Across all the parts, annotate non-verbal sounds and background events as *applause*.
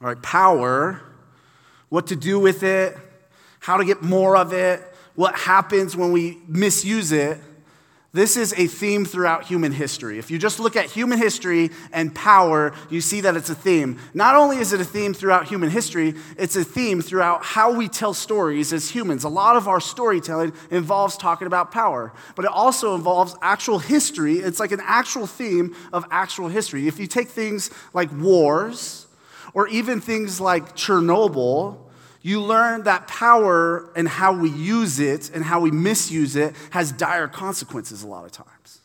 All right, power, what to do with it, how to get more of it, what happens when we misuse it. This is a theme throughout human history. If you just look at human history and power, you see that it's a theme. Not only is it a theme throughout human history, it's a theme throughout how we tell stories as humans. A lot of our storytelling involves talking about power, but it also involves actual history. It's like an actual theme of actual history. If you take things like wars, or even things like Chernobyl, you learn that power and how we use it and how we misuse it has dire consequences a lot of times.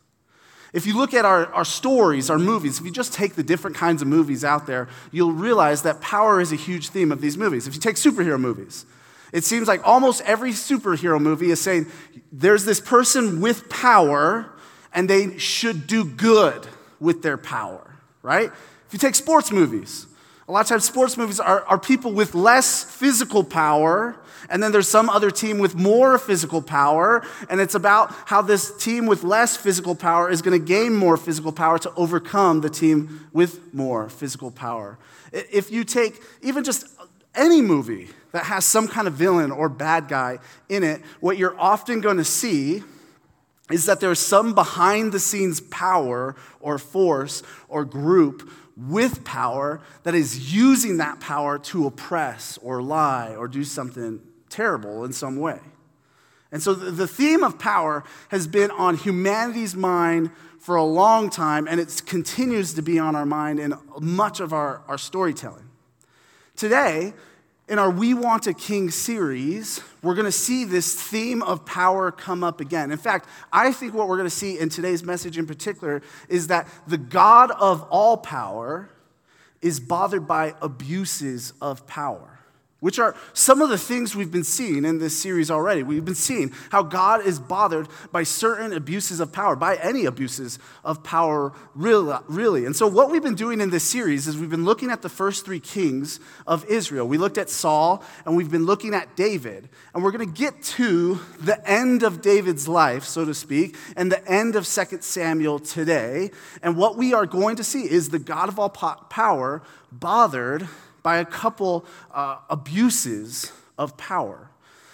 If you look at our, our stories, our movies, if you just take the different kinds of movies out there, you'll realize that power is a huge theme of these movies. If you take superhero movies, it seems like almost every superhero movie is saying there's this person with power and they should do good with their power, right? If you take sports movies, a lot of times, sports movies are, are people with less physical power, and then there's some other team with more physical power, and it's about how this team with less physical power is going to gain more physical power to overcome the team with more physical power. If you take even just any movie that has some kind of villain or bad guy in it, what you're often going to see is that there's some behind the scenes power or force or group with power that is using that power to oppress or lie or do something terrible in some way. And so the theme of power has been on humanity's mind for a long time, and it continues to be on our mind in much of our, our storytelling. Today, in our We Want a King series, we're going to see this theme of power come up again. In fact, I think what we're going to see in today's message in particular is that the God of all power is bothered by abuses of power which are some of the things we've been seeing in this series already. We've been seeing how God is bothered by certain abuses of power, by any abuses of power, really. And so, what we've been doing in this series is we've been looking at the first three kings of Israel. We looked at Saul, and we've been looking at David. And we're going to get to the end of David's life, so to speak, and the end of 2 Samuel today. And what we are going to see is the God of all power bothered by a couple uh, abuses of power.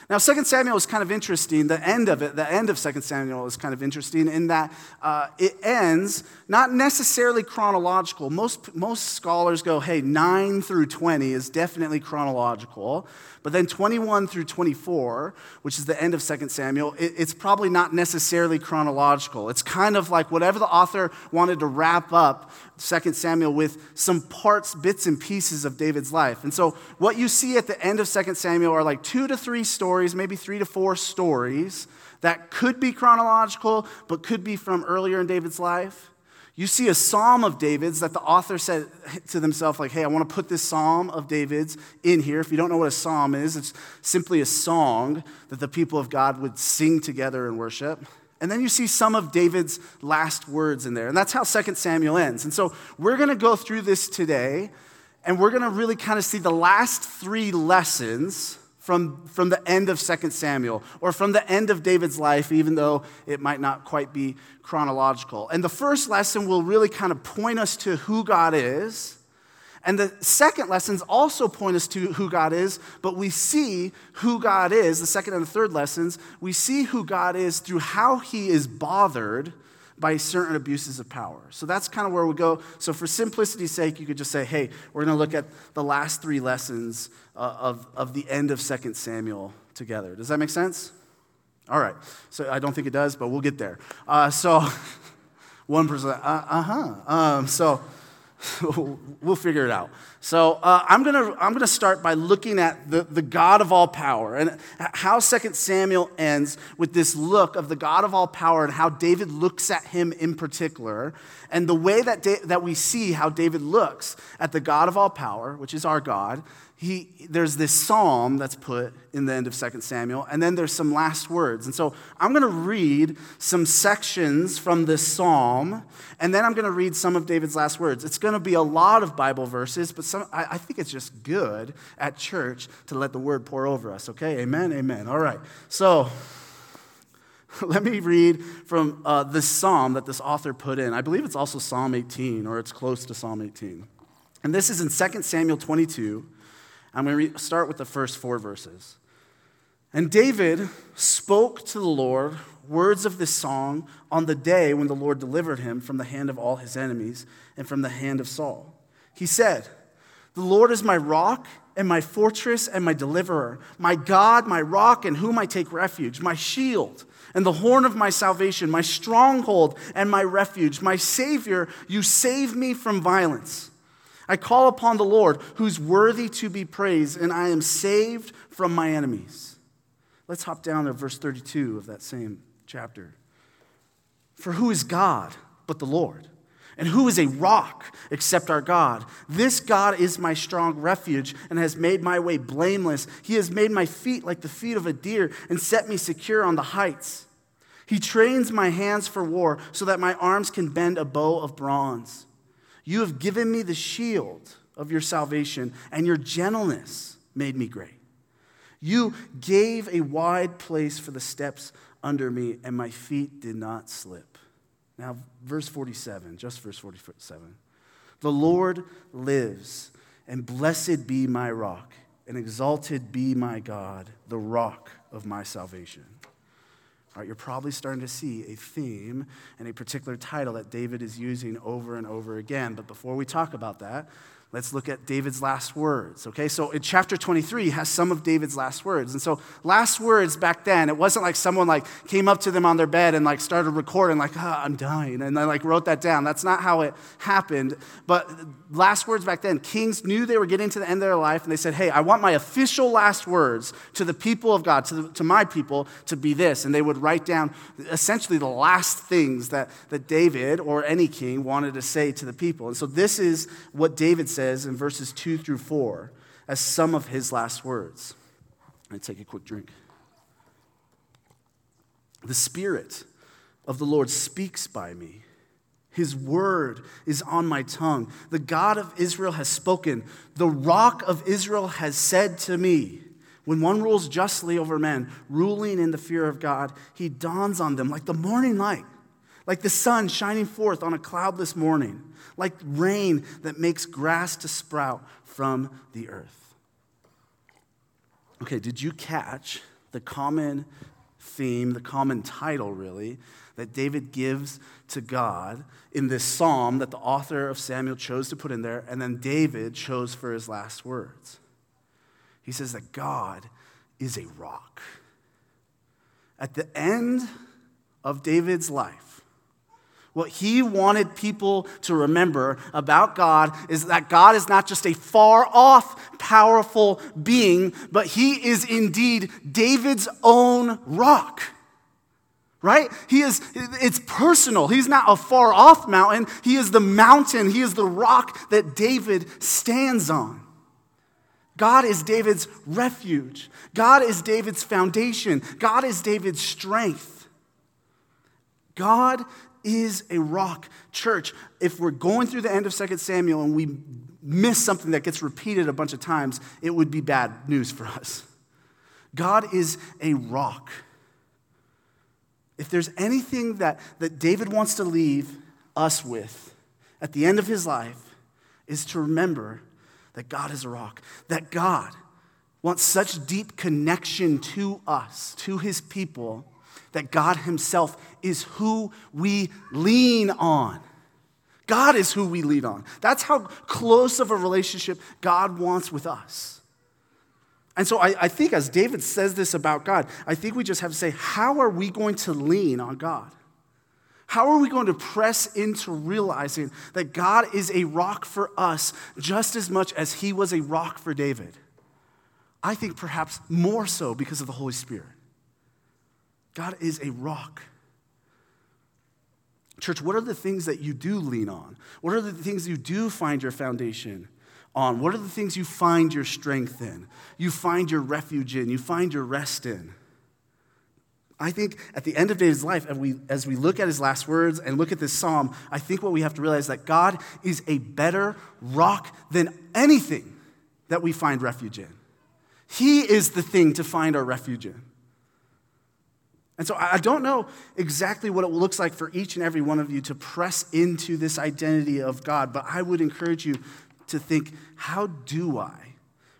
Now, 2 Samuel is kind of interesting. The end of it, the end of 2 Samuel is kind of interesting in that uh, it ends not necessarily chronological. Most, most scholars go, hey, 9 through 20 is definitely chronological. But then 21 through 24, which is the end of 2 Samuel, it, it's probably not necessarily chronological. It's kind of like whatever the author wanted to wrap up 2 Samuel with some parts, bits, and pieces of David's life. And so what you see at the end of 2 Samuel are like two to three stories, maybe three to four stories that could be chronological, but could be from earlier in David's life. You see a psalm of David's that the author said to themselves, like, hey, I want to put this psalm of David's in here. If you don't know what a psalm is, it's simply a song that the people of God would sing together in worship. And then you see some of David's last words in there. And that's how 2 Samuel ends. And so we're going to go through this today, and we're going to really kind of see the last three lessons from, from the end of 2 Samuel or from the end of David's life, even though it might not quite be chronological. And the first lesson will really kind of point us to who God is. And the second lessons also point us to who God is, but we see who God is, the second and the third lessons, we see who God is through how he is bothered by certain abuses of power. So that's kind of where we go. So, for simplicity's sake, you could just say, hey, we're going to look at the last three lessons uh, of, of the end of 2 Samuel together. Does that make sense? All right. So, I don't think it does, but we'll get there. Uh, so, *laughs* one person, uh huh. Um, so, *laughs* we'll figure it out. So uh, I'm going to I'm gonna start by looking at the, the God of all power and how 2 Samuel ends with this look of the God of all power and how David looks at him in particular. And the way that, da- that we see how David looks at the God of all power, which is our God, he, there's this psalm that's put in the end of 2 Samuel, and then there's some last words. And so I'm going to read some sections from this psalm, and then I'm going to read some of David's last words. It's going to be a lot of Bible verses, but some, I, I think it's just good at church to let the word pour over us, okay? Amen, amen. All right. So *laughs* let me read from uh, this psalm that this author put in. I believe it's also Psalm 18, or it's close to Psalm 18. And this is in 2 Samuel 22. I'm going to start with the first four verses. And David spoke to the Lord words of this song on the day when the Lord delivered him from the hand of all his enemies and from the hand of Saul. He said, The Lord is my rock and my fortress and my deliverer, my God, my rock, in whom I take refuge, my shield and the horn of my salvation, my stronghold and my refuge, my Savior, you save me from violence. I call upon the Lord, who's worthy to be praised, and I am saved from my enemies. Let's hop down to verse 32 of that same chapter. For who is God but the Lord? And who is a rock except our God? This God is my strong refuge and has made my way blameless. He has made my feet like the feet of a deer and set me secure on the heights. He trains my hands for war so that my arms can bend a bow of bronze. You have given me the shield of your salvation, and your gentleness made me great. You gave a wide place for the steps under me, and my feet did not slip. Now, verse 47, just verse 47. The Lord lives, and blessed be my rock, and exalted be my God, the rock of my salvation. You're probably starting to see a theme and a particular title that David is using over and over again. But before we talk about that, Let's look at David's last words. Okay, so in chapter 23 has some of David's last words. And so last words back then, it wasn't like someone like came up to them on their bed and like started recording like, oh, I'm dying, and they like wrote that down. That's not how it happened. But last words back then, kings knew they were getting to the end of their life, and they said, Hey, I want my official last words to the people of God, to, the, to my people, to be this. And they would write down essentially the last things that, that David or any king wanted to say to the people. And so this is what David says in verses 2 through 4 as some of his last words. I take a quick drink. The Spirit of the Lord speaks by me. His word is on my tongue. The God of Israel has spoken. The rock of Israel has said to me, when one rules justly over men, ruling in the fear of God, he dawns on them like the morning light, like the sun shining forth on a cloudless morning like rain that makes grass to sprout from the earth. Okay, did you catch the common theme, the common title, really, that David gives to God in this psalm that the author of Samuel chose to put in there, and then David chose for his last words? He says that God is a rock. At the end of David's life, what he wanted people to remember about God is that God is not just a far off, powerful being, but he is indeed David's own rock. Right? He is, it's personal. He's not a far off mountain. He is the mountain. He is the rock that David stands on. God is David's refuge. God is David's foundation. God is David's strength. God is a rock. Church, if we're going through the end of 2 Samuel and we miss something that gets repeated a bunch of times, it would be bad news for us. God is a rock. If there's anything that, that David wants to leave us with at the end of his life, is to remember that God is a rock, that God wants such deep connection to us, to his people that God Himself is who we lean on. God is who we lean on. That's how close of a relationship God wants with us. And so I, I, think as David says this about God, I think we just have to say, how are we going to lean on God? How are we going to press into realizing that God is a rock for us just as much as he was a rock for David? I think perhaps more so because of the Holy Spirit. God is a rock. Church, what are the things that you do lean on? What are the things you do find your foundation on? What are the things you find your strength in? You find your refuge in? You find your rest in? I think at the end of David's life, as we, as we look at his last words and look at this psalm, I think what we have to realize is that God is a better rock than anything that we find refuge in. He is the thing to find our refuge in. And so I don't know exactly what it looks like for each and every one of you to press into this identity of God, but I would encourage you to think, how do I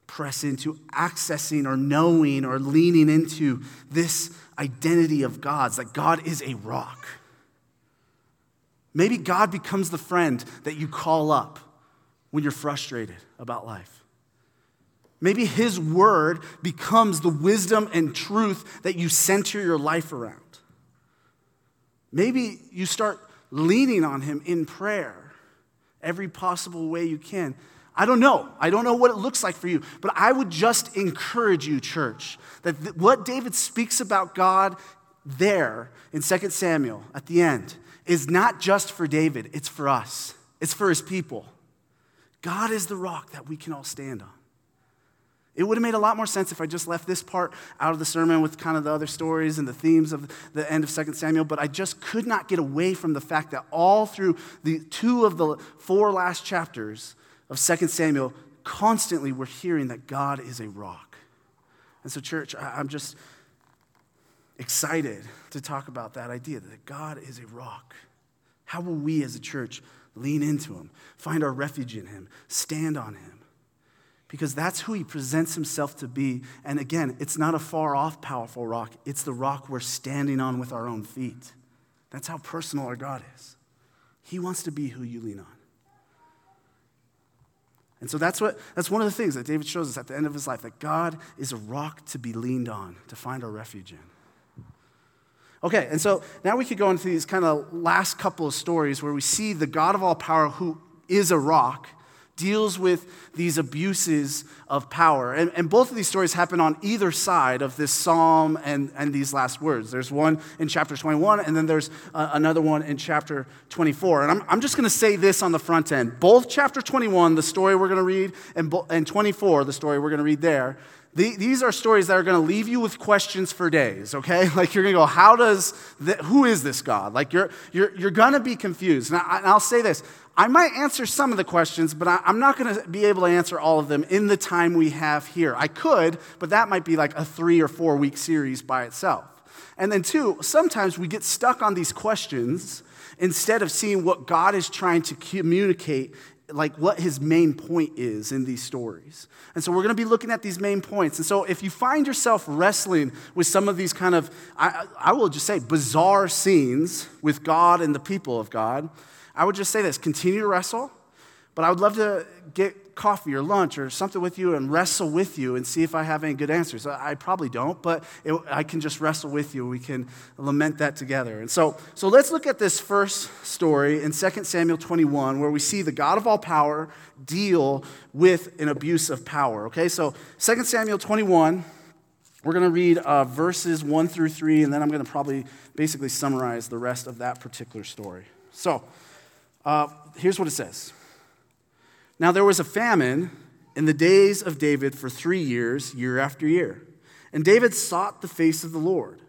press into accessing or knowing or leaning into this identity of God's, that God is a rock? Maybe God becomes the friend that you call up when you're frustrated about life. Maybe His word becomes the wisdom and truth that you center your life around. Maybe you start leaning on Him in prayer every possible way you can. I don't know. I don't know what it looks like for you, but I would just encourage you, church, that th- what David speaks about God there in 2 Samuel at the end is not just for David, it's for us, it's for his people. God is the rock that we can all stand on. It would have made a lot more sense if I just left this part out of the sermon with kind of the other stories and the themes of the end of 2 Samuel, but I just could not get away from the fact that all through the two of the four last chapters of 2 Samuel, constantly we're hearing that God is a rock. And so, church, I'm just excited to talk about that idea that God is a rock. How will we as a church lean into him, find our refuge in him, stand on him? Because that's who he presents himself to be. And again, it's not a far off, powerful rock, it's the rock we're standing on with our own feet. That's how personal our God is. He wants to be who you lean on. And so that's, what, that's one of the things that David shows us at the end of his life that God is a rock to be leaned on, to find our refuge in. Okay, and so now we could go into these kind of last couple of stories where we see the God of all power, who is a rock, deals with these abuses of power. And, and, both of these stories happen on either side of this psalm and, and these last words. There's one in chapter 21, and then there's uh, another one in chapter 24. And I'm, I'm just going to say this on the front end. Both chapter 21, the story we're going to read, and, and 24, the story we're going to read there, these are stories that are going to leave you with questions for days, okay? *laughs* Like you're going to go, how does, the, who is this God? Like you're, you're, you're going to be confused. And, I, will say this I might answer some of the questions, but I, I'm not going to be able to answer all of them in the time we have here. I could, but that might be like a three or four week series by itself. And then, two, sometimes we get stuck on these questions instead of seeing what God is trying to communicate like what his main point is in these stories. And so we're going to be looking at these main points. And so if you find yourself wrestling with some of these kind of, I, I will just say, bizarre scenes with God and the people of God, I would just say this continue to wrestle, but I would love to get coffee or lunch or something with you and wrestle with you and see if I have any good answers. I, probably don't, but it, I can just wrestle with you. We can lament that together. And so, so let's look at this first story in 2 Samuel 21, where we see the God of all power deal with an abuse of power. Okay, so 2 Samuel 21. We're going to read uh, verses 1 through 3, and then I'm going to probably basically summarize the rest of that particular story. So, uh, here's what it says now there was a famine in the days of David for three years, year after year. And David sought the face of the Lord.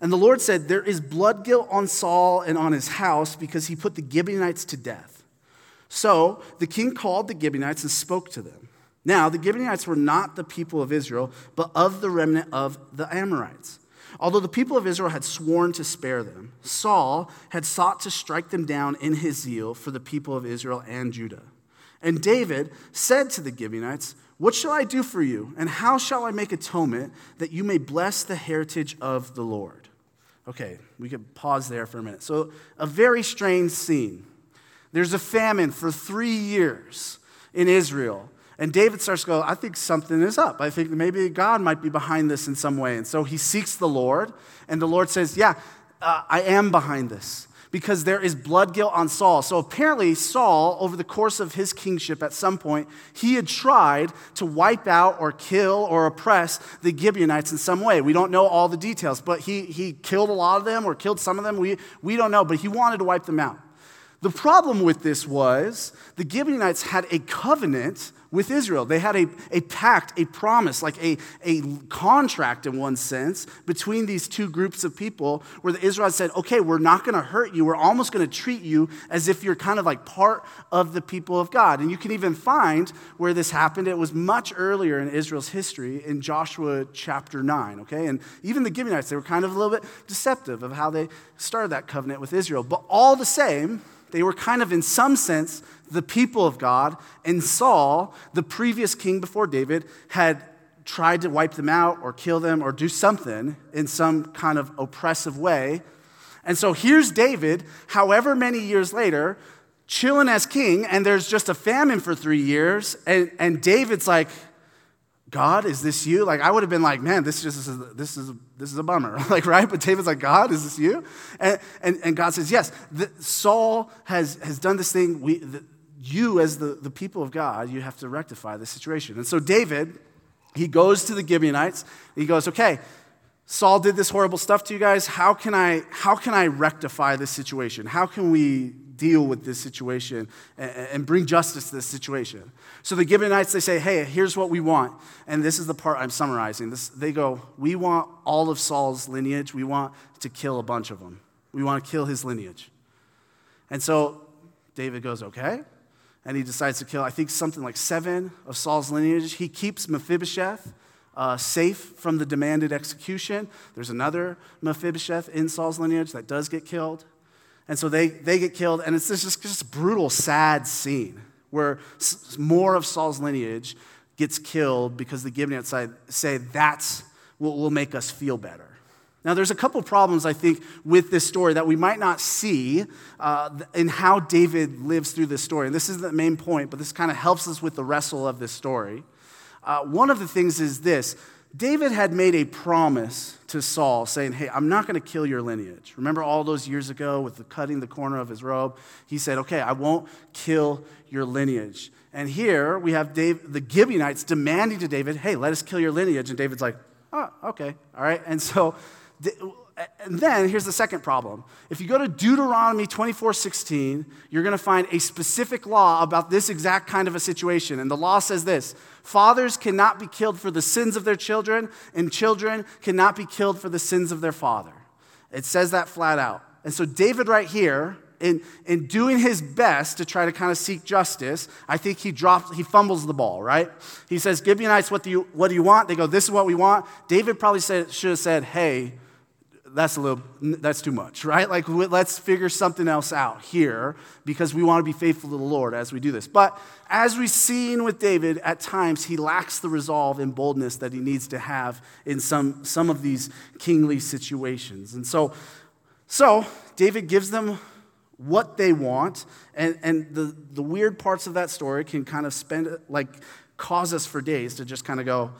And the Lord said, There is blood guilt on Saul and on his house because he put the Gibeonites to death. So the king called the Gibeonites and spoke to them. Now, the Gibeonites were not the people of Israel, but of the remnant of the Amorites. Although the people of Israel had sworn to spare them, Saul had sought to strike them down in his zeal for the people of Israel and Judah. And David said to the Gibeonites, What shall I do for you? And how shall I make atonement that you may bless the heritage of the Lord? Okay, we could pause there for a minute. So, a very strange scene. There's a famine for three years in Israel. And David starts to go, I think something is up. I think maybe God might be behind this in some way. And so he seeks the Lord, and the Lord says, Yeah, uh, I am behind this because there is blood guilt on Saul. So apparently, Saul, over the course of his kingship at some point, he had tried to wipe out or kill or oppress the Gibeonites in some way. We don't know all the details, but he, he killed a lot of them or killed some of them. We, we don't know, but he wanted to wipe them out. The problem with this was the Gibeonites had a covenant with Israel. They had a, a pact, a promise, like a, a contract in one sense, between these two groups of people where the Israelites said, okay, we're not going to hurt you. We're almost going to treat you as if you're kind of like part of the people of God. And you can even find where this happened. It was much earlier in Israel's history in Joshua chapter 9, okay? And even the Gibeonites, they were kind of a little bit deceptive of how they started that covenant with Israel. But all the same, They were kind of, in some sense, the people of God. And Saul, the previous king before David, had tried to wipe them out or kill them or do something in some kind of oppressive way. And so here's David, however many years later, chilling as king, and there's just a famine for three years. And, and David's like, God, is this you? Like, I would have been like, man, this just is, this is, this is a bummer. *laughs* like, right? But David's like, God, is this you? And, and, and God says, yes, the, Saul has, has done this thing. We, the, you, as the, the people of God, you have to rectify the situation. And so David, he goes to the Gibeonites. He goes, okay, Saul did this horrible stuff to you guys. How can I, how can I rectify this situation? How can we deal with this situation and, and bring justice to this situation? So the Gibeonites, they say, hey, here's what we want. And this is the part I'm summarizing. This, they go, we want all of Saul's lineage. We want to kill a bunch of them. We want to kill his lineage. And so David goes, okay. And he decides to kill, I think, something like seven of Saul's lineage. He keeps Mephibosheth uh, safe from the demanded execution. There's another Mephibosheth in Saul's lineage that does get killed. And so they, they get killed, and it's just, just brutal, sad scene where more of Saul's lineage gets killed because the Gibeonites say that's what will make us feel better. Now, there's a couple problems, I think, with this story that we might not see uh, in how David lives through this story. And this isn't the main point, but this kind of helps us with the wrestle of this story. Uh, one of the things is this David had made a promise to Saul saying, Hey, I'm not going to kill your lineage. Remember all those years ago with the cutting the corner of his robe? He said, Okay, I won't kill your lineage. And here we have Dave, the Gibeonites demanding to David, Hey, let us kill your lineage. And David's like, Oh, okay, all right. And so and then here's the second problem. If you go to Deuteronomy 24 16, you're going to find a specific law about this exact kind of a situation. And the law says this Fathers cannot be killed for the sins of their children, and children cannot be killed for the sins of their father. It says that flat out. And so, David, right here, in, in doing his best to try to kind of seek justice, I think he drops, he fumbles the ball, right? He says, Gibeonites, what do you, what do you want? They go, this is what we want. David probably said, should have said, hey, that's a little that's too much right? Like let's figure something else out here because we want to be faithful to the lord as we do this. But as we've seen with david at times he lacks the resolve and boldness that he needs to have in some some of these kingly situations. And so so david gives them what they want and and the the weird parts of that story can kind of spend like cause us for days to just kind of go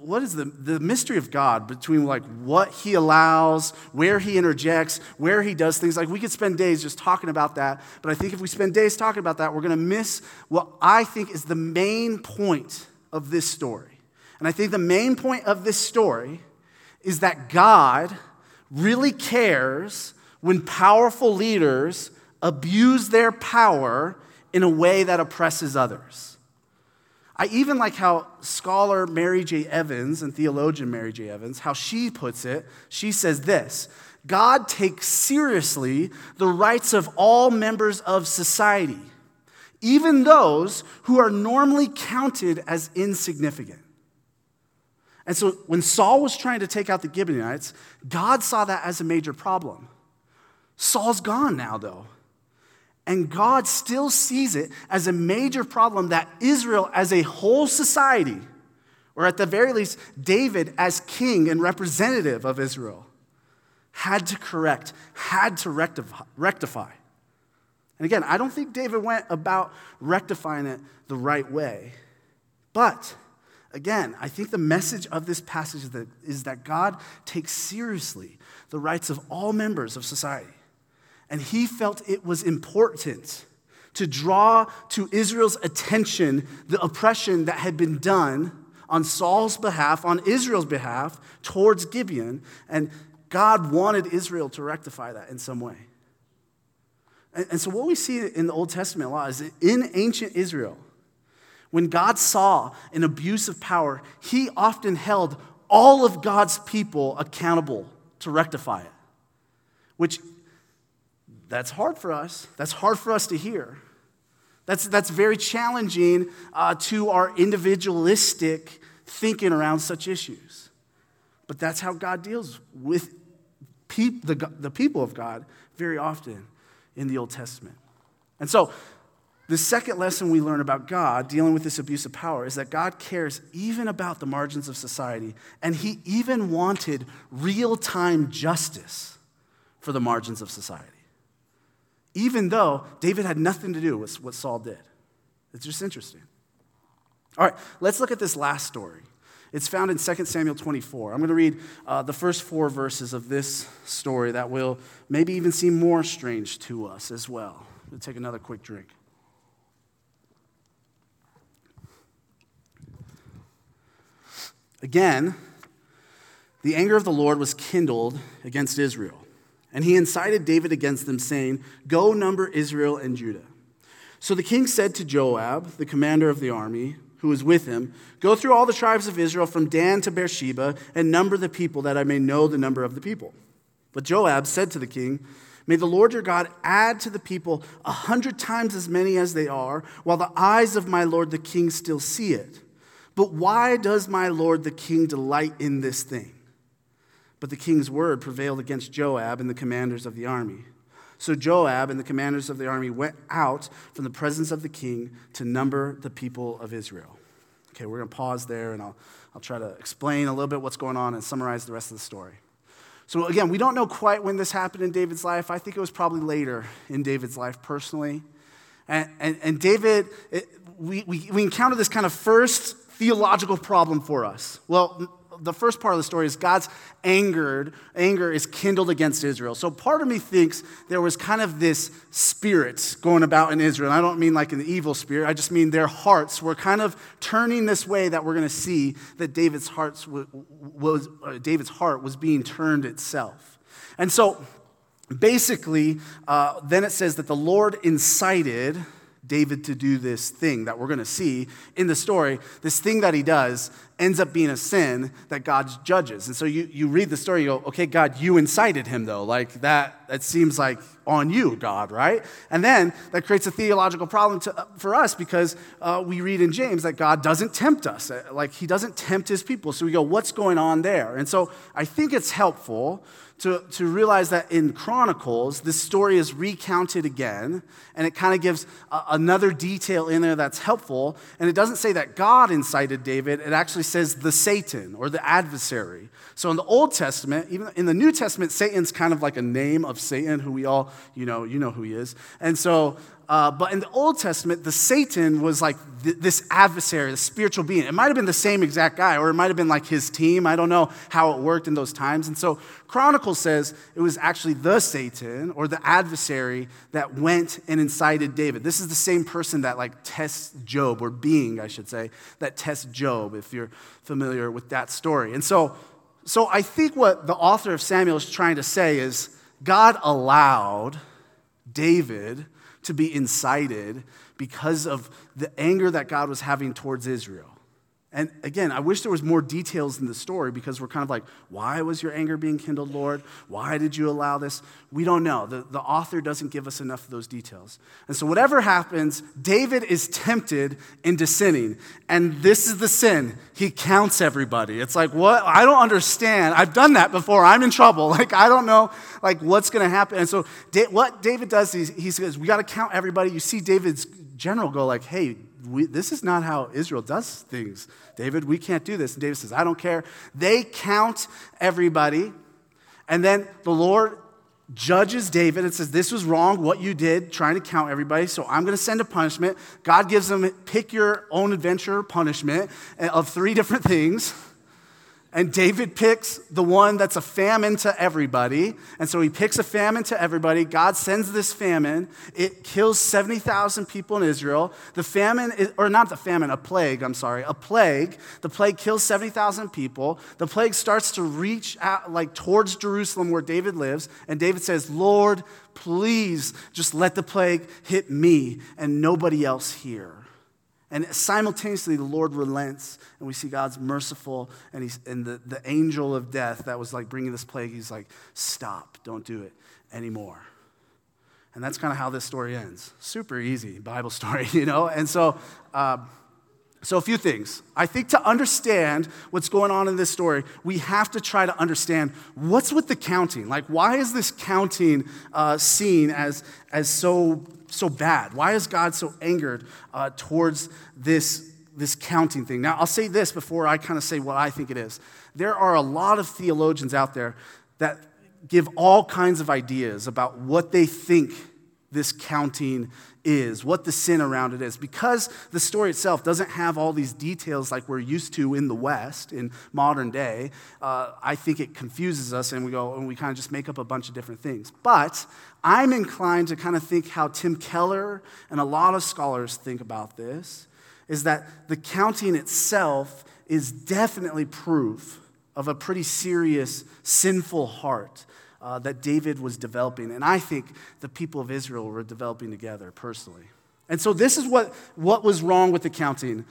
what is the, the mystery of God between like what he allows, where he interjects, where he does things. Like we could spend days just talking about that, but I think if we spend days talking about that, we're going to miss what I think is the main point of this story. And I think the main point of this story is that God really cares when powerful leaders abuse their power in a way that oppresses others. I even like how scholar Mary J. Evans and theologian Mary J. Evans, how she puts it. She says this God takes seriously the rights of all members of society, even those who are normally counted as insignificant. And so when Saul was trying to take out the Gibeonites, God saw that as a major problem. Saul's gone now, though. And God still sees it as a major problem that Israel, as a whole society, or at the very least, David, as king and representative of Israel, had to correct, had to rectify. And again, I don't think David went about rectifying it the right way. But again, I think the message of this passage is that God takes seriously the rights of all members of society. And he felt it was important to draw to Israel's attention the oppression that had been done on Saul's behalf, on Israel's behalf, towards Gibeon. And God wanted Israel to rectify that in some way. And, and so, what we see in the Old Testament law is that in ancient Israel, when God saw an abuse of power, he often held all of God's people accountable to rectify it, which that's hard for us. That's hard for us to hear. That's, that's very challenging uh, to our individualistic thinking around such issues. But that's how God deals with peop- the, the people of God very often in the Old Testament. And so, the second lesson we learn about God dealing with this abuse of power is that God cares even about the margins of society, and He even wanted real time justice for the margins of society. Even though David had nothing to do with what Saul did. It's just interesting. All right, let's look at this last story. It's found in 2 Samuel 24. I'm going to read uh, the first four verses of this story that will maybe even seem more strange to us as well. We'll take another quick drink. Again, the anger of the Lord was kindled against Israel, and he incited David against them, saying, Go number Israel and Judah. So the king said to Joab, the commander of the army, who was with him, Go through all the tribes of Israel from Dan to Beersheba and number the people, that I may know the number of the people. But Joab said to the king, May the Lord your God add to the people a hundred times as many as they are, while the eyes of my Lord the king still see it. But why does my Lord the king delight in this thing? But the king's word prevailed against Joab and the commanders of the army. So Joab and the commanders of the army went out from the presence of the king to number the people of Israel. Okay, we're going to pause there and I'll, I'll try to explain a little bit what's going on and summarize the rest of the story. So, again, we don't know quite when this happened in David's life. I think it was probably later in David's life personally. And, and, and David, it, we, we, we encounter this kind of first theological problem for us. Well, the first part of the story is God's angered, anger is kindled against Israel. So part of me thinks there was kind of this spirit going about in Israel. And I don't mean like an evil spirit, I just mean their hearts were kind of turning this way that we're going to see that David's, hearts was, uh, David's heart was being turned itself. And so basically, uh, then it says that the Lord incited David to do this thing that we're going to see in the story. This thing that he does ends up being a sin that God judges. And so you, you read the story, you go, okay, God, you incited him though. Like that, that seems like on you, God, right? And then that creates a theological problem to, for us because uh, we read in James that God doesn't tempt us. Uh, like he doesn't tempt his people. So we go, what's going on there? And so I think it's helpful to, to realize that in Chronicles, this story is recounted again, and it kind of gives a, another detail in there that's helpful. And it doesn't say that God incited David, it actually says the Satan or the adversary. So in the Old Testament, even in the New Testament, Satan's kind of like a name of Satan, who we all, you know, you know who he is. And so uh, but in the Old Testament, the Satan was like th- this adversary, the spiritual being. It might have been the same exact guy, or it might have been like his team. I don't know how it worked in those times. And so Chronicles says it was actually the Satan or the adversary that went and incited David. This is the same person that like tests Job, or being, I should say, that tests Job, if you're familiar with that story. And so, so I think what the author of Samuel is trying to say is God allowed David to be incited because of the anger that God was having towards Israel. And again, I wish there was more details in the story because we're kind of like, why was your anger being kindled, Lord? Why did you allow this? We don't know. The, the author doesn't give us enough of those details. And so, whatever happens, David is tempted into sinning. And this is the sin. He counts everybody. It's like, what? I don't understand. I've done that before. I'm in trouble. *laughs* Like, I don't know, like, what's going to happen. And so, what David does, he, he says, we got to count everybody. You see David's general go like, hey, we, this is not how Israel does things. David, we can't do this. And David says, I don't care. They count everybody. And then the Lord judges David and says, This was wrong, what you did, trying to count everybody, so I'm going to send a punishment. God gives them, pick your own adventure punishment eh, of three different things. And David picks the one that's a famine to everybody. And so he picks a famine to everybody. God sends this famine. It kills 70,000 people in Israel. The famine, is, or not the famine, a plague, I'm sorry, a plague. The plague kills 70,000 people. The plague starts to reach out, like towards Jerusalem where David lives. And David says, Lord, please just let the plague hit me and nobody else here. And simultaneously, the Lord relents, and we see God's merciful, and, he's, and the, the angel of death that was like bringing this plague, he's like, stop, don't do it anymore. And that's kind of how this story ends. Super easy Bible story, *laughs* you know? And so, uh, So, a few things. I think to understand what's going on in this story, we have to try to understand what's with the counting. Like, why is this counting uh, seen as, as so, so bad? Why is God so angered uh, towards this, this counting thing? Now, I'll say this before I kind of say what I think it is. There are a lot of theologians out there that give all kinds of ideas about what they think this counting is, what the sin around it is. Because the story itself doesn't have all these details like we're used to in the West, in modern day, uh, I think it confuses us and we go and we kind of just make up a bunch of different things. But I'm inclined to kind of think how Tim Keller and a lot of scholars think about this is that the counting itself is definitely proof of a pretty serious sinful heart uh, that David was developing. And I think the people of Israel were developing together personally. And so this is what, what was wrong with the counting.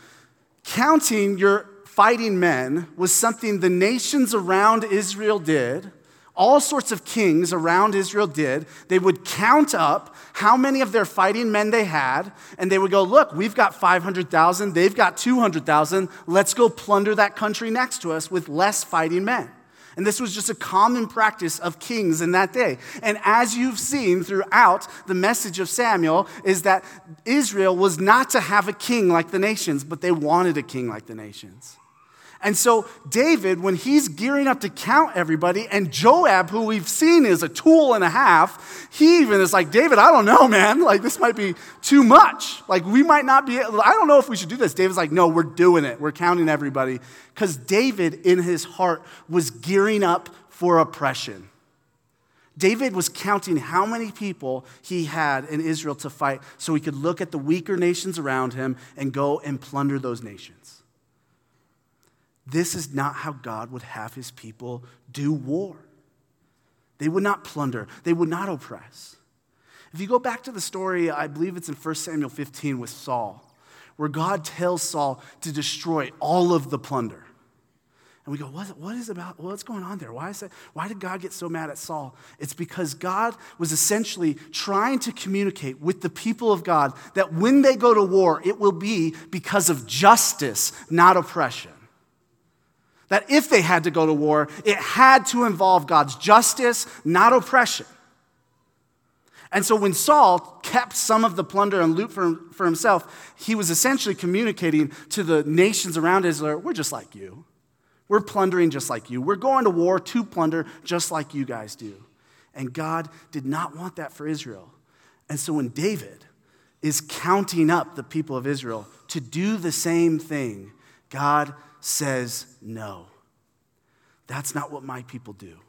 Counting your fighting men was something the nations around Israel did. All sorts of kings around Israel did. They would count up how many of their fighting men they had, and they would go, Look, we've got 500,000, they've got 200,000. Let's go plunder that country next to us with less fighting men. And this was just a common practice of kings in that day. And as you've seen throughout the message of Samuel, is that Israel was not to have a king like the nations, but they wanted a king like the nations. And so, David, when he's gearing up to count everybody, and Joab, who we've seen is a tool and a half, he even is like, David, I don't know, man. Like, this might be too much. Like, we might not be, I don't know if we should do this. David's like, no, we're doing it. We're counting everybody. Because David, in his heart, was gearing up for oppression. David was counting how many people he had in Israel to fight so he could look at the weaker nations around him and go and plunder those nations. This is not how God would have his people do war. They would not plunder, they would not oppress. If you go back to the story, I believe it's in 1 Samuel 15 with Saul, where God tells Saul to destroy all of the plunder. And we go, what, what is about, what's going on there? Why, is that, why did God get so mad at Saul? It's because God was essentially trying to communicate with the people of God that when they go to war, it will be because of justice, not oppression. That if they had to go to war, it had to involve God's justice, not oppression. And so when Saul kept some of the plunder and loot for, for himself, he was essentially communicating to the nations around Israel we're just like you. We're plundering just like you. We're going to war to plunder just like you guys do. And God did not want that for Israel. And so when David is counting up the people of Israel to do the same thing, God says no. That's not what my people do.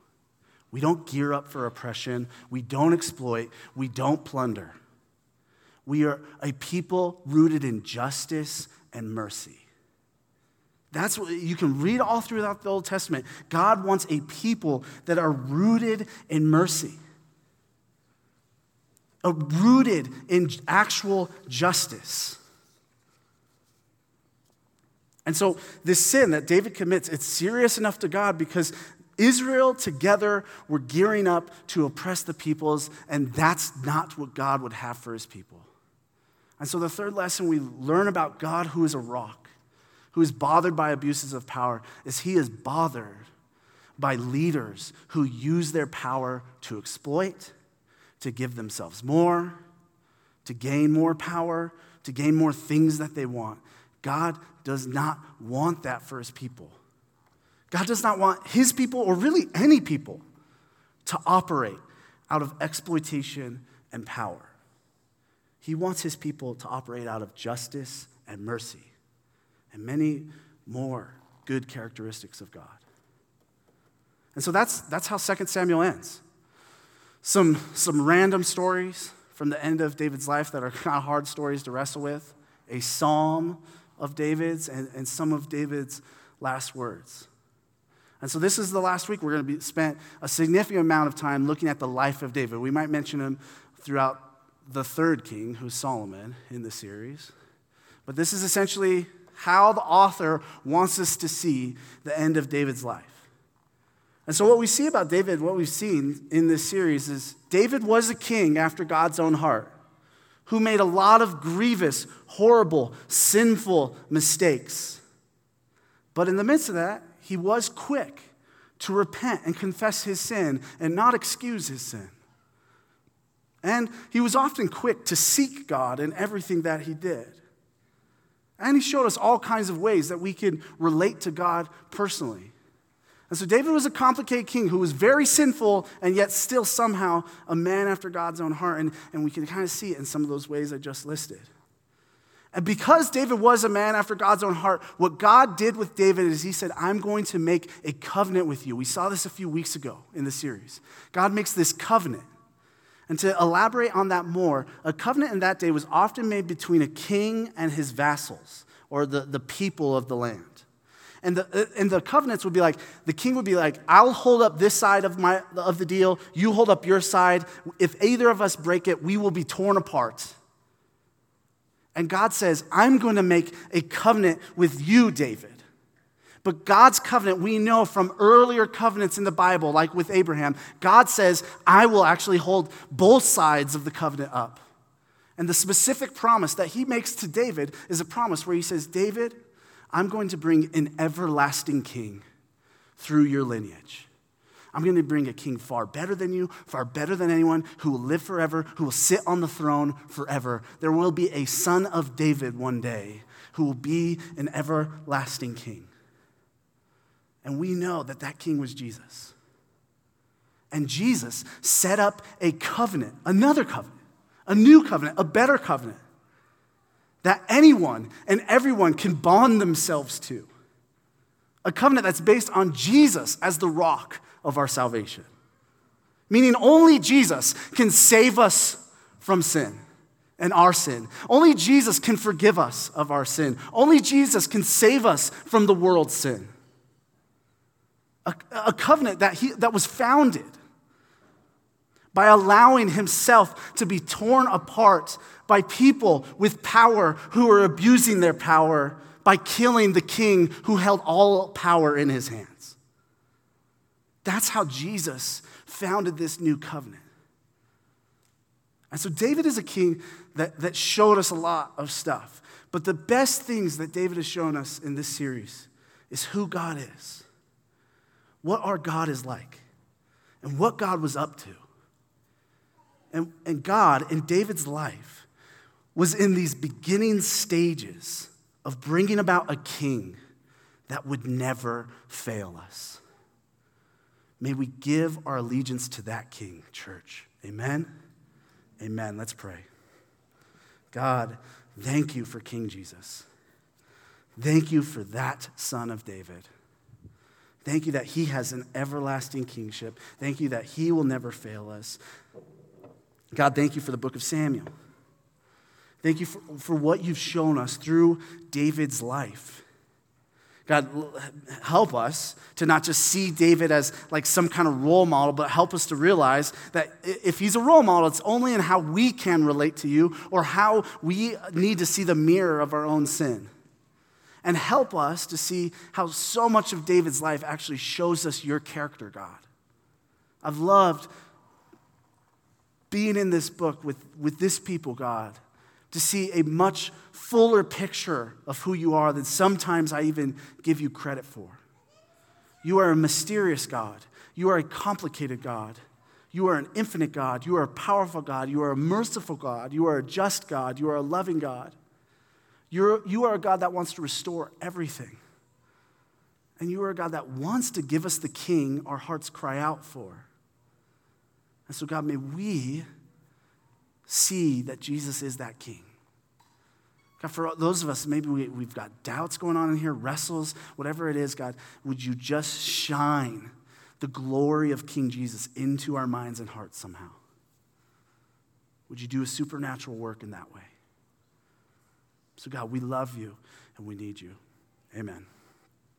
We don't gear up for oppression, we don't exploit, we don't plunder. We are a people rooted in justice and mercy. That's what you can read all throughout the Old Testament. God wants a people that are rooted in mercy, rooted in actual justice. And so, this sin that David commits, it's serious enough to God because Israel together were gearing up to oppress the peoples, and that's not what God would have for his people. And so, the third lesson we learn about God, who is a rock, who is bothered by abuses of power, is he is bothered by leaders who use their power to exploit, to give themselves more, to gain more power, to gain more things that they want. God does not want that for his people. God does not want his people, or really any people, to operate out of exploitation and power. He wants his people to operate out of justice and mercy and many more good characteristics of God. And so that's, that's how 2 Samuel ends. Some, some random stories from the end of David's life that are *laughs* kind of hard stories to wrestle with, a psalm of David's and, and some of David's last words. And so this is the last week we're going to be spent a significant amount of time looking at the life of David. We might mention him throughout the third king, who's Solomon in the series. But this is essentially how the author wants us to see the end of David's life. And so, what we see about David, what we've seen in this series is David was a king after God's own heart. Who made a lot of grievous, horrible, sinful mistakes. But in the midst of that, he was quick to repent and confess his sin and not excuse his sin. And he was often quick to seek God in everything that he did. And he showed us all kinds of ways that we could relate to God personally. And so David was a complicated king who was very sinful and yet still somehow a man after God's own heart. And, and we can kind of see it in some of those ways I just listed. And because David was a man after God's own heart, what God did with David is he said, I'm going to make a covenant with you. We saw this a few weeks ago in the series. God makes this covenant. And to elaborate on that more, a covenant in that day was often made between a king and his vassals, or the, the people of the land. And the, and the covenants would be like, the king would be like, I'll hold up this side of, my, of the deal, you hold up your side. If either of us break it, we will be torn apart. And God says, I'm going to make a covenant with you, David. But God's covenant, we know from earlier covenants in the Bible, like with Abraham, God says, I will actually hold both sides of the covenant up. And the specific promise that he makes to David is a promise where he says, David, I'm going to bring an everlasting king through your lineage. I'm going to bring a king far better than you, far better than anyone, who will live forever, who will sit on the throne forever. There will be a son of David one day who will be an everlasting king. And we know that that king was Jesus. And Jesus set up a covenant, another covenant, a new covenant, a better covenant that anyone and everyone can bond themselves to. A covenant that's based on Jesus as the rock of our salvation. Meaning only Jesus can save us from sin and our sin. Only Jesus can forgive us of our sin. Only Jesus can save us from the world's sin a, a covenant that, he, that was founded by allowing himself to be torn apart by people with power who were abusing their power by killing the king who held all power in his hands. That's how Jesus founded this new covenant. And so David is a king that, that showed us a lot of stuff. But the best things that David has shown us in this series is who God is what our God is like and what God was up to. And, and God, in David's life, was in these beginning stages of bringing about a king that would never fail us. May we give our allegiance to that king, church. Amen? Amen. Let's pray. God, thank you for King Jesus. Thank you for that son of David. Thank you that He has an everlasting kingship. Thank you that He will never fail us. God, thank you for the book of Samuel. Thank you for, for what you've shown us through David's life. God, help us to not just see David as like some kind of role model, but help us to realize that if he's a role model, it's only in how we can relate to you or how we need to see the mirror of our own sin and help us to see how so much of David's life actually shows us your character, God. I've loved being in this book with, with this people, God, to see a much fuller picture of who you are than sometimes I even give you credit for. You are a mysterious God. You are a complicated God. You are an infinite God. You are a powerful God. You are a merciful God. You are a just God. You are a loving God. You're, you are a God that wants to restore everything. And you are a God that wants to give us the king our hearts cry out for. And so, God, may we see that Jesus is that king. God, for those of us, maybe we, we've got doubts going on in here, wrestles, whatever it is, God, would you just shine the glory of King Jesus into our minds and hearts somehow? Would you do a supernatural work in that way? So, God, we love you and we need you. Amen.